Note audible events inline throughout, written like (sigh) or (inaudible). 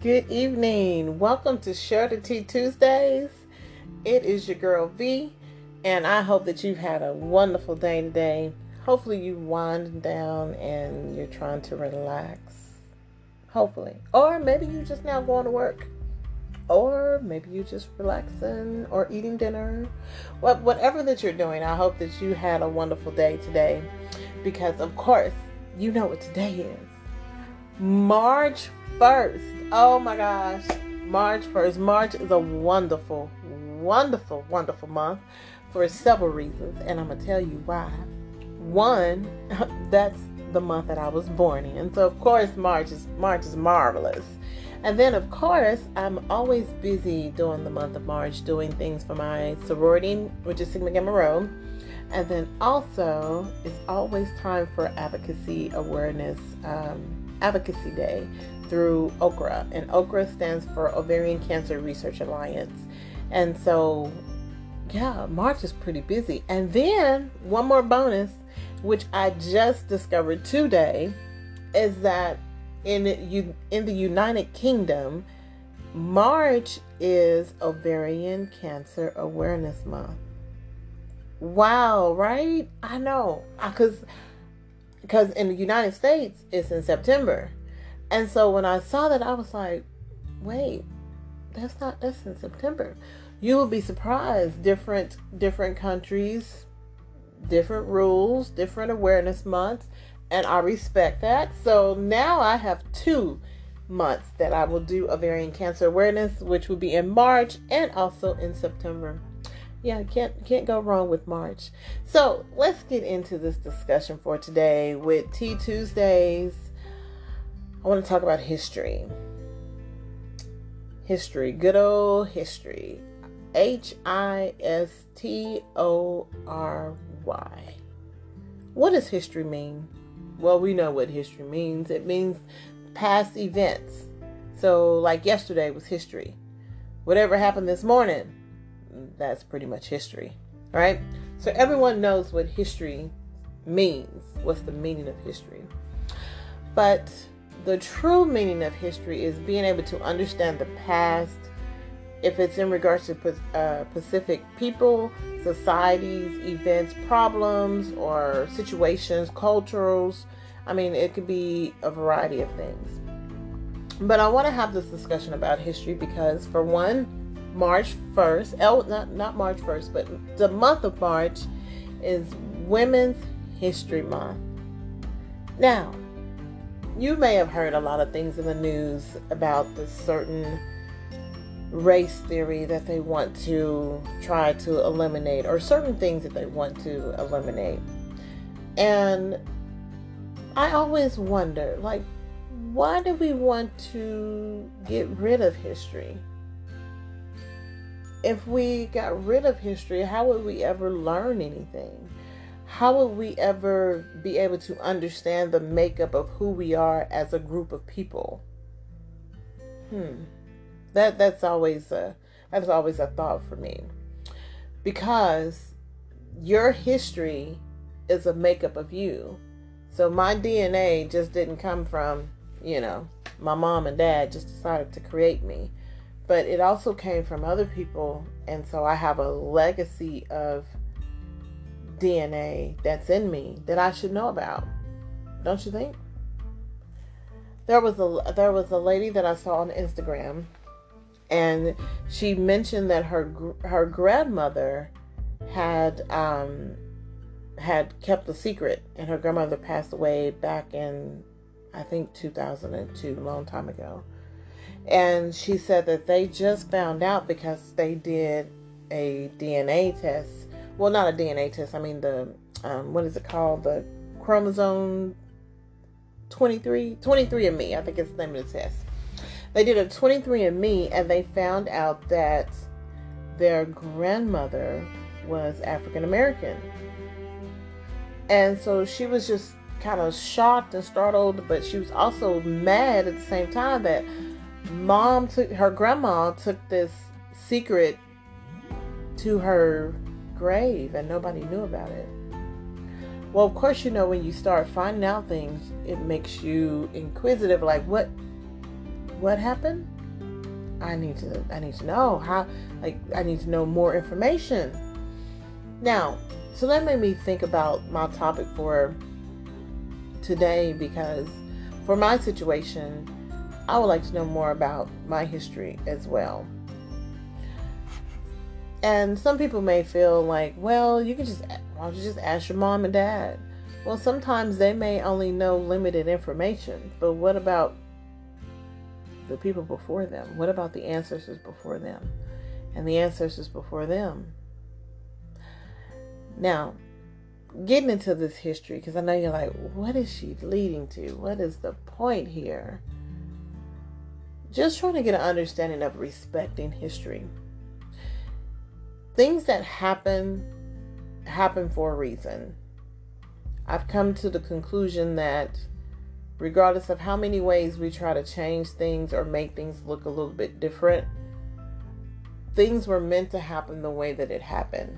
Good evening. Welcome to Share the Tea Tuesdays. It is your girl V, and I hope that you've had a wonderful day today. Hopefully, you wind down and you're trying to relax. Hopefully. Or maybe you're just now going to work. Or maybe you're just relaxing or eating dinner. Well, whatever that you're doing, I hope that you had a wonderful day today. Because, of course, you know what today is. March 1st. Oh my gosh. March 1st. March is a wonderful, wonderful, wonderful month for several reasons. And I'm going to tell you why. One, (laughs) that's the month that I was born in. So of course March is March is marvelous. And then of course I'm always busy during the month of March doing things for my sorority, which is Sigma Gamma Rho. And then also it's always time for advocacy awareness um, advocacy day through OCRA. And OCRA stands for Ovarian Cancer Research Alliance. And so yeah, March is pretty busy. And then one more bonus which I just discovered today, is that in you in the United Kingdom, March is Ovarian Cancer Awareness Month. Wow, right? I know, because because in the United States it's in September, and so when I saw that, I was like, wait, that's not that's in September. You will be surprised. Different different countries different rules, different awareness months, and I respect that. So now I have two months that I will do ovarian cancer awareness, which will be in March and also in September. Yeah, can't can't go wrong with March. So let's get into this discussion for today with Tea Tuesdays. I want to talk about history. History, good old history. H I S T O R Y. What does history mean? Well, we know what history means. It means past events. So, like yesterday was history. Whatever happened this morning, that's pretty much history. Right? So, everyone knows what history means. What's the meaning of history? But the true meaning of history is being able to understand the past if it's in regards to uh, Pacific people, societies, events, problems, or situations, cultures. I mean, it could be a variety of things. But I want to have this discussion about history because, for one, March 1st, oh, not, not March 1st, but the month of March is Women's History Month. Now, you may have heard a lot of things in the news about the certain race theory that they want to try to eliminate or certain things that they want to eliminate. And I always wonder like why do we want to get rid of history? If we got rid of history, how would we ever learn anything? How would we ever be able to understand the makeup of who we are as a group of people? Hmm. That that's always a that's always a thought for me. Because your history is a makeup of you. So my DNA just didn't come from, you know, my mom and dad just decided to create me. But it also came from other people and so I have a legacy of DNA that's in me that I should know about. Don't you think? There was a there was a lady that I saw on Instagram and she mentioned that her her grandmother had um, had kept a secret, and her grandmother passed away back in I think 2002, a long time ago. And she said that they just found out because they did a DNA test. Well, not a DNA test. I mean the um, what is it called? The chromosome 23, 23 of me. I think it's the name of the test they did a 23andMe and they found out that their grandmother was African American. And so she was just kind of shocked and startled, but she was also mad at the same time that mom took her grandma took this secret to her grave and nobody knew about it. Well, of course, you know, when you start finding out things, it makes you inquisitive like, what what happened? I need to I need to know how like I need to know more information. Now, so that made me think about my topic for today because for my situation, I would like to know more about my history as well. And some people may feel like, well, you can just why don't you just ask your mom and dad? Well, sometimes they may only know limited information, but what about the people before them? What about the ancestors before them? And the ancestors before them? Now, getting into this history, because I know you're like, what is she leading to? What is the point here? Just trying to get an understanding of respecting history. Things that happen, happen for a reason. I've come to the conclusion that regardless of how many ways we try to change things or make things look a little bit different, things were meant to happen the way that it happened.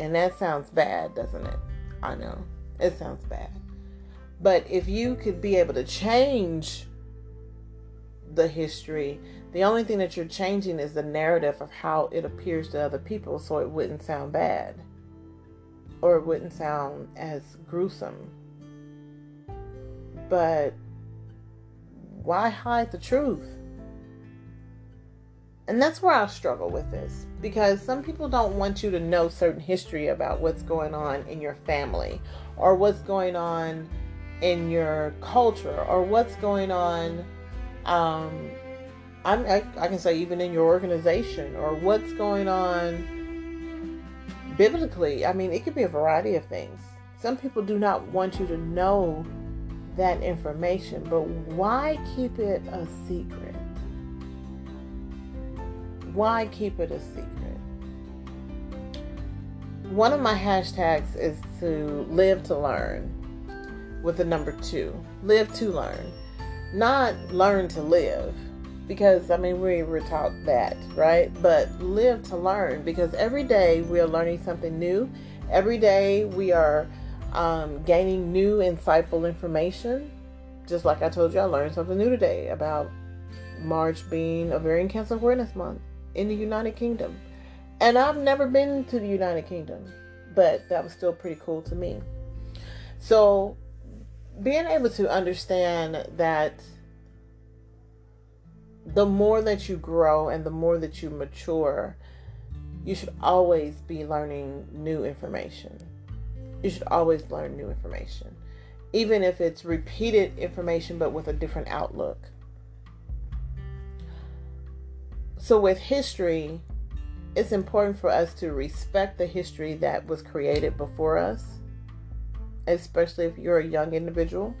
And that sounds bad, doesn't it? I know. It sounds bad. But if you could be able to change the history, the only thing that you're changing is the narrative of how it appears to other people so it wouldn't sound bad or it wouldn't sound as gruesome. But why hide the truth? And that's where I struggle with this because some people don't want you to know certain history about what's going on in your family or what's going on in your culture or what's going on um, I'm, I, I can say even in your organization or what's going on biblically, I mean, it could be a variety of things. Some people do not want you to know that information, but why keep it a secret? Why keep it a secret? One of my hashtags is to live to learn with the number two. Live to learn. Not learn to live because I mean we were taught that, right? But live to learn because every day we are learning something new. Every day we are um, gaining new, insightful information. Just like I told you, I learned something new today about March being Ovarian Cancer Awareness Month in the United Kingdom. And I've never been to the United Kingdom, but that was still pretty cool to me. So, being able to understand that the more that you grow and the more that you mature, you should always be learning new information. You should always learn new information, even if it's repeated information but with a different outlook. So, with history, it's important for us to respect the history that was created before us, especially if you're a young individual,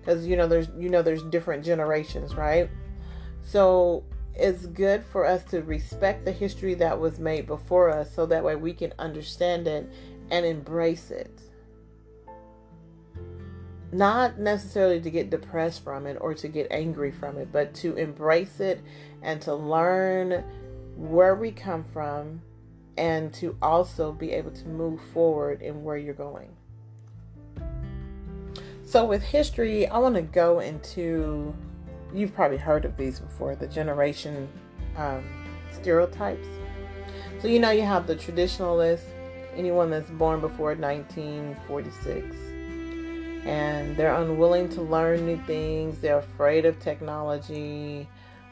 because you know there's you know there's different generations, right? So it's good for us to respect the history that was made before us so that way we can understand it and embrace it. Not necessarily to get depressed from it or to get angry from it, but to embrace it and to learn where we come from and to also be able to move forward in where you're going. So, with history, I want to go into you've probably heard of these before the generation um, stereotypes. So, you know, you have the traditionalist, anyone that's born before 1946, and they're unwilling to learn new things, they're afraid of technology.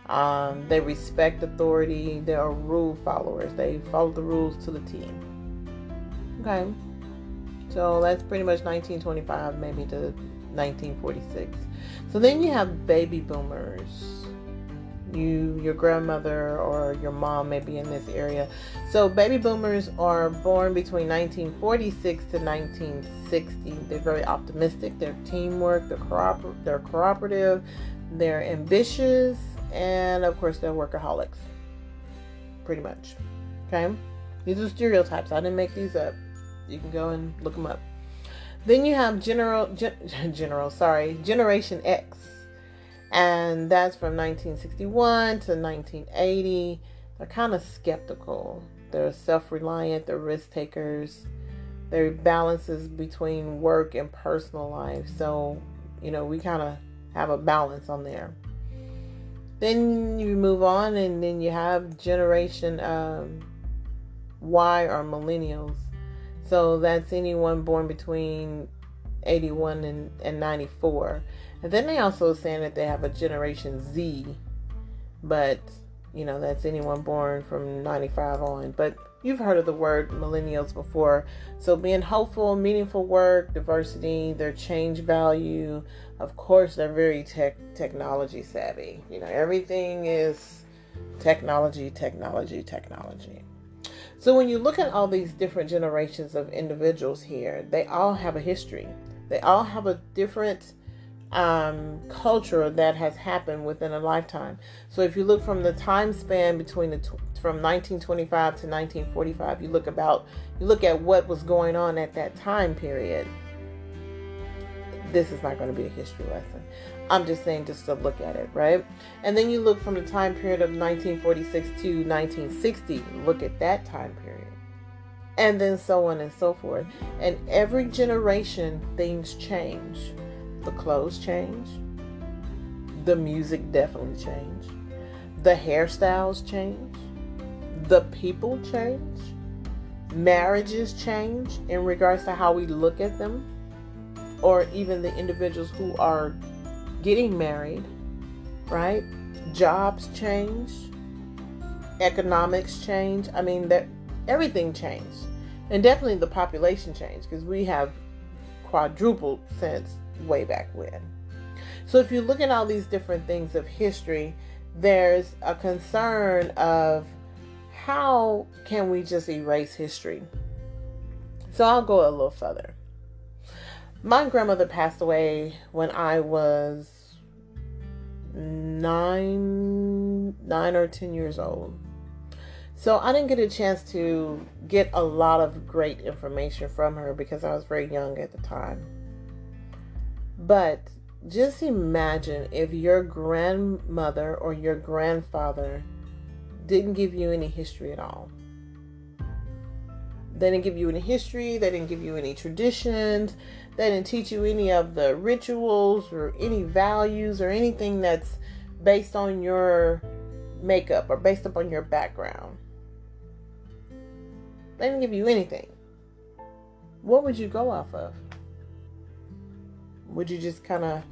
Um, they respect authority. They are rule followers. They follow the rules to the T. Okay. So that's pretty much 1925, maybe to 1946. So then you have baby boomers. You, your grandmother or your mom may be in this area. So baby boomers are born between 1946 to 1960. They're very optimistic. They're teamwork. They're, cooper- they're cooperative. They're ambitious, and of course, they're workaholics. Pretty much. Okay. These are stereotypes. I didn't make these up. You can go and look them up. Then you have general gen, (laughs) general sorry generation X, and that's from 1961 to 1980. They're kind of skeptical. They're self-reliant. They're risk takers. Their balances between work and personal life. So you know we kind of have a balance on there. Then you move on, and then you have generation um, Y or millennials. So that's anyone born between 81 and, and 94. And then they also saying that they have a generation Z, but you know, that's anyone born from 95 on. But you've heard of the word millennials before. So being hopeful, meaningful work, diversity, their change value. Of course, they're very tech technology savvy. You know, everything is technology, technology, technology. So when you look at all these different generations of individuals here, they all have a history. They all have a different um, culture that has happened within a lifetime. So if you look from the time span between the from 1925 to 1945, you look about you look at what was going on at that time period. This is not going to be a history lesson. I'm just saying just to look at it, right? And then you look from the time period of 1946 to 1960, look at that time period. And then so on and so forth. And every generation things change the clothes change. The music definitely changed. The hairstyles change. The people change. Marriages change in regards to how we look at them, or even the individuals who are getting married, right? Jobs change. Economics change. I mean, that everything changed. And definitely the population changed because we have quadrupled since way back when. So if you look at all these different things of history, there's a concern of how can we just erase history? So I'll go a little further. My grandmother passed away when I was nine, nine or ten years old. So I didn't get a chance to get a lot of great information from her because I was very young at the time. But just imagine if your grandmother or your grandfather didn't give you any history at all. They didn't give you any history, they didn't give you any traditions, they didn't teach you any of the rituals or any values or anything that's based on your makeup or based upon your background. They didn't give you anything. What would you go off of? Would you just kind of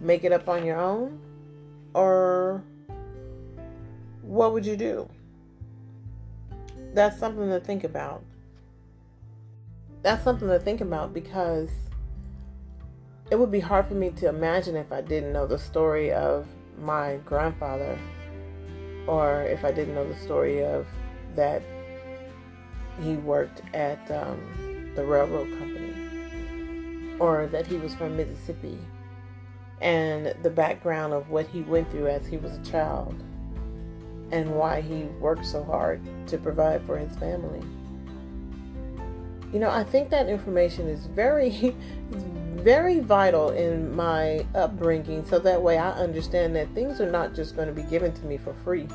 make it up on your own? Or what would you do? That's something to think about. That's something to think about because it would be hard for me to imagine if I didn't know the story of my grandfather or if I didn't know the story of that he worked at um, the railroad company or that he was from Mississippi and the background of what he went through as he was a child and why he worked so hard to provide for his family. You know, I think that information is very, (laughs) very vital in my upbringing so that way I understand that things are not just going to be given to me for free.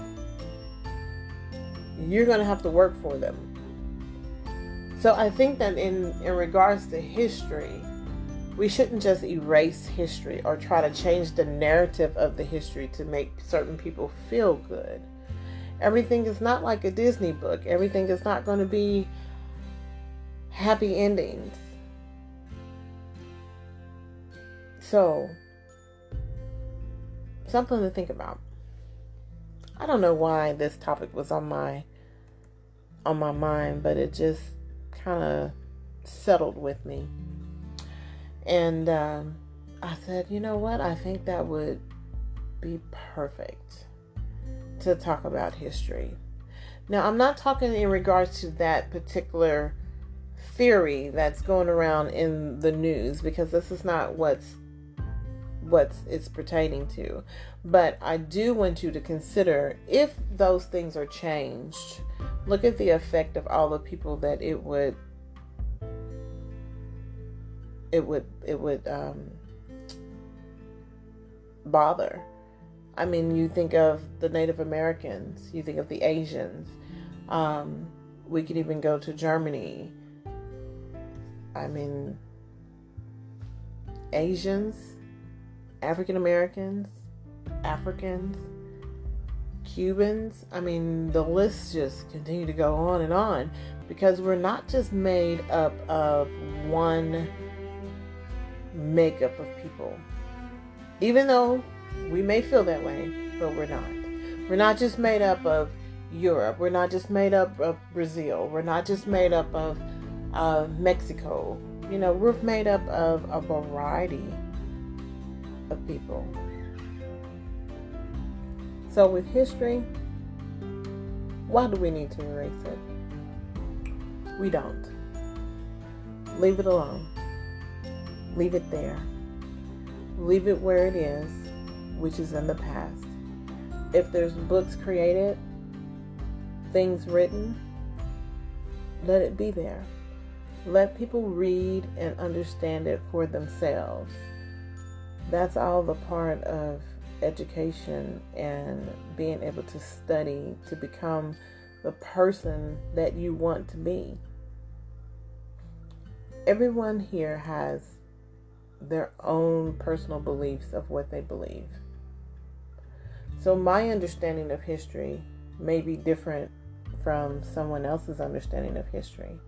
You're going to have to work for them. So I think that in, in regards to history, we shouldn't just erase history or try to change the narrative of the history to make certain people feel good. Everything is not like a Disney book, everything is not going to be happy endings. So, something to think about. I don't know why this topic was on my on my mind, but it just kind of settled with me. And um, I said, you know what? I think that would be perfect to talk about history. Now, I'm not talking in regards to that particular theory that's going around in the news because this is not what's what it's pertaining to. But I do want you to consider if those things are changed, look at the effect of all the people that it would it would it would um, bother. I mean, you think of the Native Americans, you think of the Asians. Um, we could even go to Germany. I mean, Asians, African Americans, Africans. Cubans. I mean, the list just continue to go on and on because we're not just made up of one makeup of people. Even though we may feel that way, but we're not. We're not just made up of Europe. We're not just made up of Brazil. We're not just made up of uh, Mexico. You know, we're made up of a variety of people. So, with history, why do we need to erase it? We don't. Leave it alone. Leave it there. Leave it where it is, which is in the past. If there's books created, things written, let it be there. Let people read and understand it for themselves. That's all the part of education and being able to study to become the person that you want to be. Everyone here has their own personal beliefs of what they believe. So, my understanding of history may be different from someone else's understanding of history.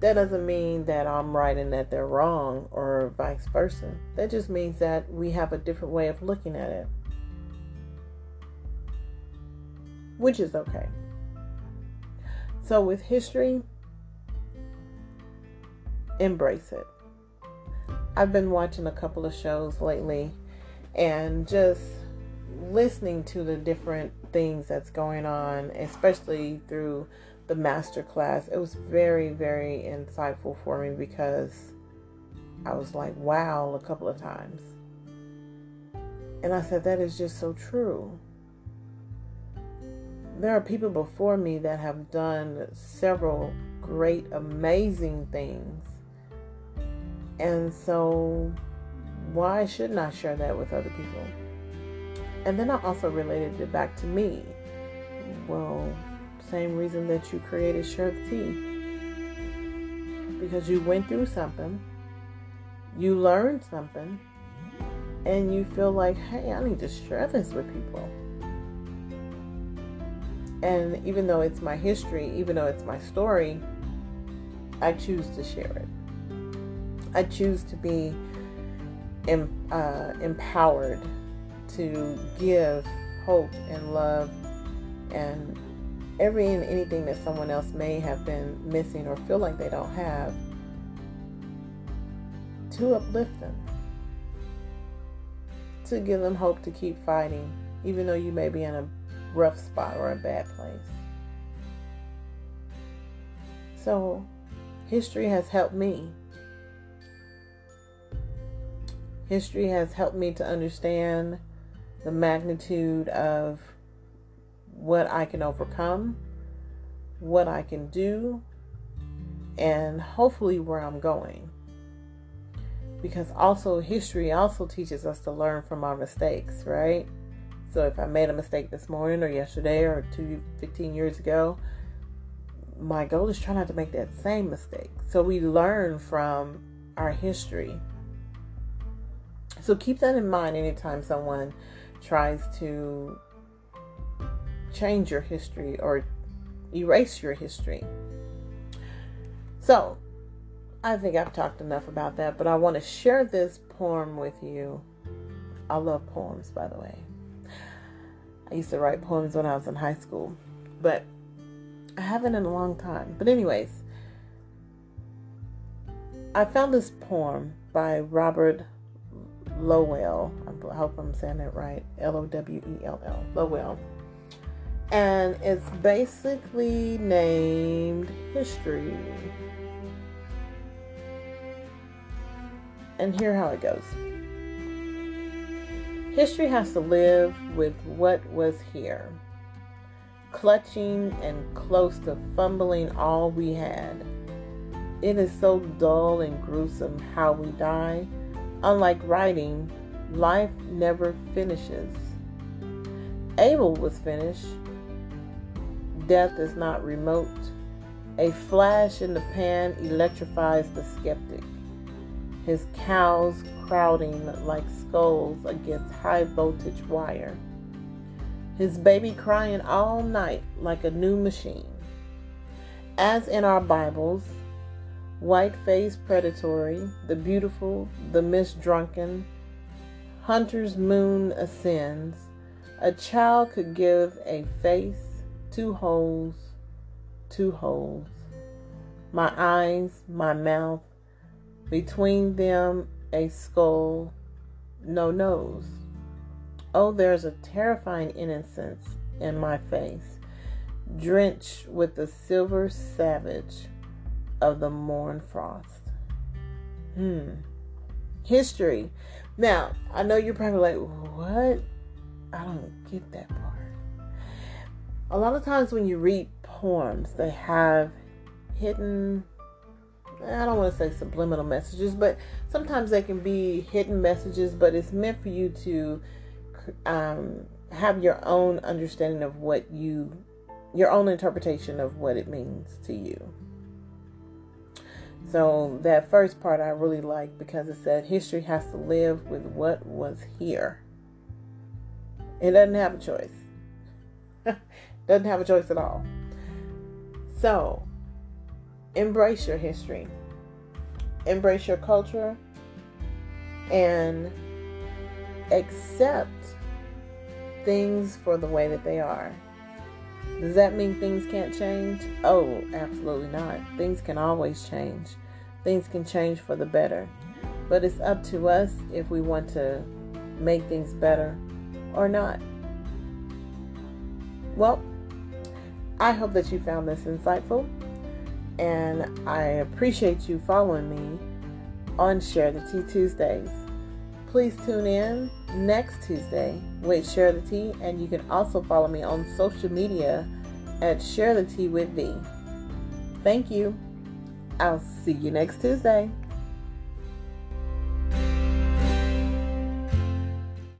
That doesn't mean that I'm right and that they're wrong or vice versa. That just means that we have a different way of looking at it, which is okay. So, with history, embrace it. I've been watching a couple of shows lately and just listening to the different things that's going on, especially through the master class. It was very, very insightful for me because I was like, wow, a couple of times. And I said, that is just so true. There are people before me that have done several great, amazing things. And so, why shouldn't I share that with other people? And then I also related it back to me. Well, same reason that you created Tea. Because you went through something, you learned something, and you feel like, hey, I need to share this with people. And even though it's my history, even though it's my story, I choose to share it. I choose to be em- uh, empowered to give hope and love and every and anything that someone else may have been missing or feel like they don't have to uplift them. To give them hope to keep fighting even though you may be in a rough spot or a bad place. So history has helped me. History has helped me to understand the magnitude of what I can overcome, what I can do, and hopefully where I'm going. Because also, history also teaches us to learn from our mistakes, right? So if I made a mistake this morning or yesterday or two, 15 years ago, my goal is try not to make that same mistake. So we learn from our history. So keep that in mind anytime someone tries to change your history or erase your history. So, I think I've talked enough about that, but I want to share this poem with you. I love poems, by the way. I used to write poems when I was in high school, but I haven't in a long time. But, anyways, I found this poem by Robert Lowell. I hope I'm saying that right. L O W E L L. Lowell. And it's basically named History. And here how it goes. History has to live with what was here, clutching and close to fumbling all we had. It is so dull and gruesome how we die Unlike writing, life never finishes. Abel was finished. Death is not remote. A flash in the pan electrifies the skeptic. His cows crowding like skulls against high voltage wire. his baby crying all night like a new machine. As in our Bibles, white faced predatory, the beautiful, the misdrunken, hunter's moon ascends, a child could give a face, two holes, two holes. My eyes, my mouth, between them a skull, no nose. Oh, there's a terrifying innocence in my face, drenched with the silver savage of the morn frost. Hmm. History. Now, I know you're probably like, what? I don't get that part. A lot of times when you read poems, they have hidden I don't want to say subliminal messages, but sometimes they can be hidden messages, but it's meant for you to um, have your own understanding of what you, your own interpretation of what it means to you. So that first part I really like because it said history has to live with what was here. It doesn't have a choice. (laughs) doesn't have a choice at all. So embrace your history, embrace your culture, and accept things for the way that they are. Does that mean things can't change? Oh, absolutely not. Things can always change. Things can change for the better. But it's up to us if we want to make things better or not. Well, I hope that you found this insightful and I appreciate you following me on Share the Tea Tuesdays. Please tune in next Tuesday with Share the Tea, and you can also follow me on social media at Share the Tea with V. Thank you. I'll see you next Tuesday.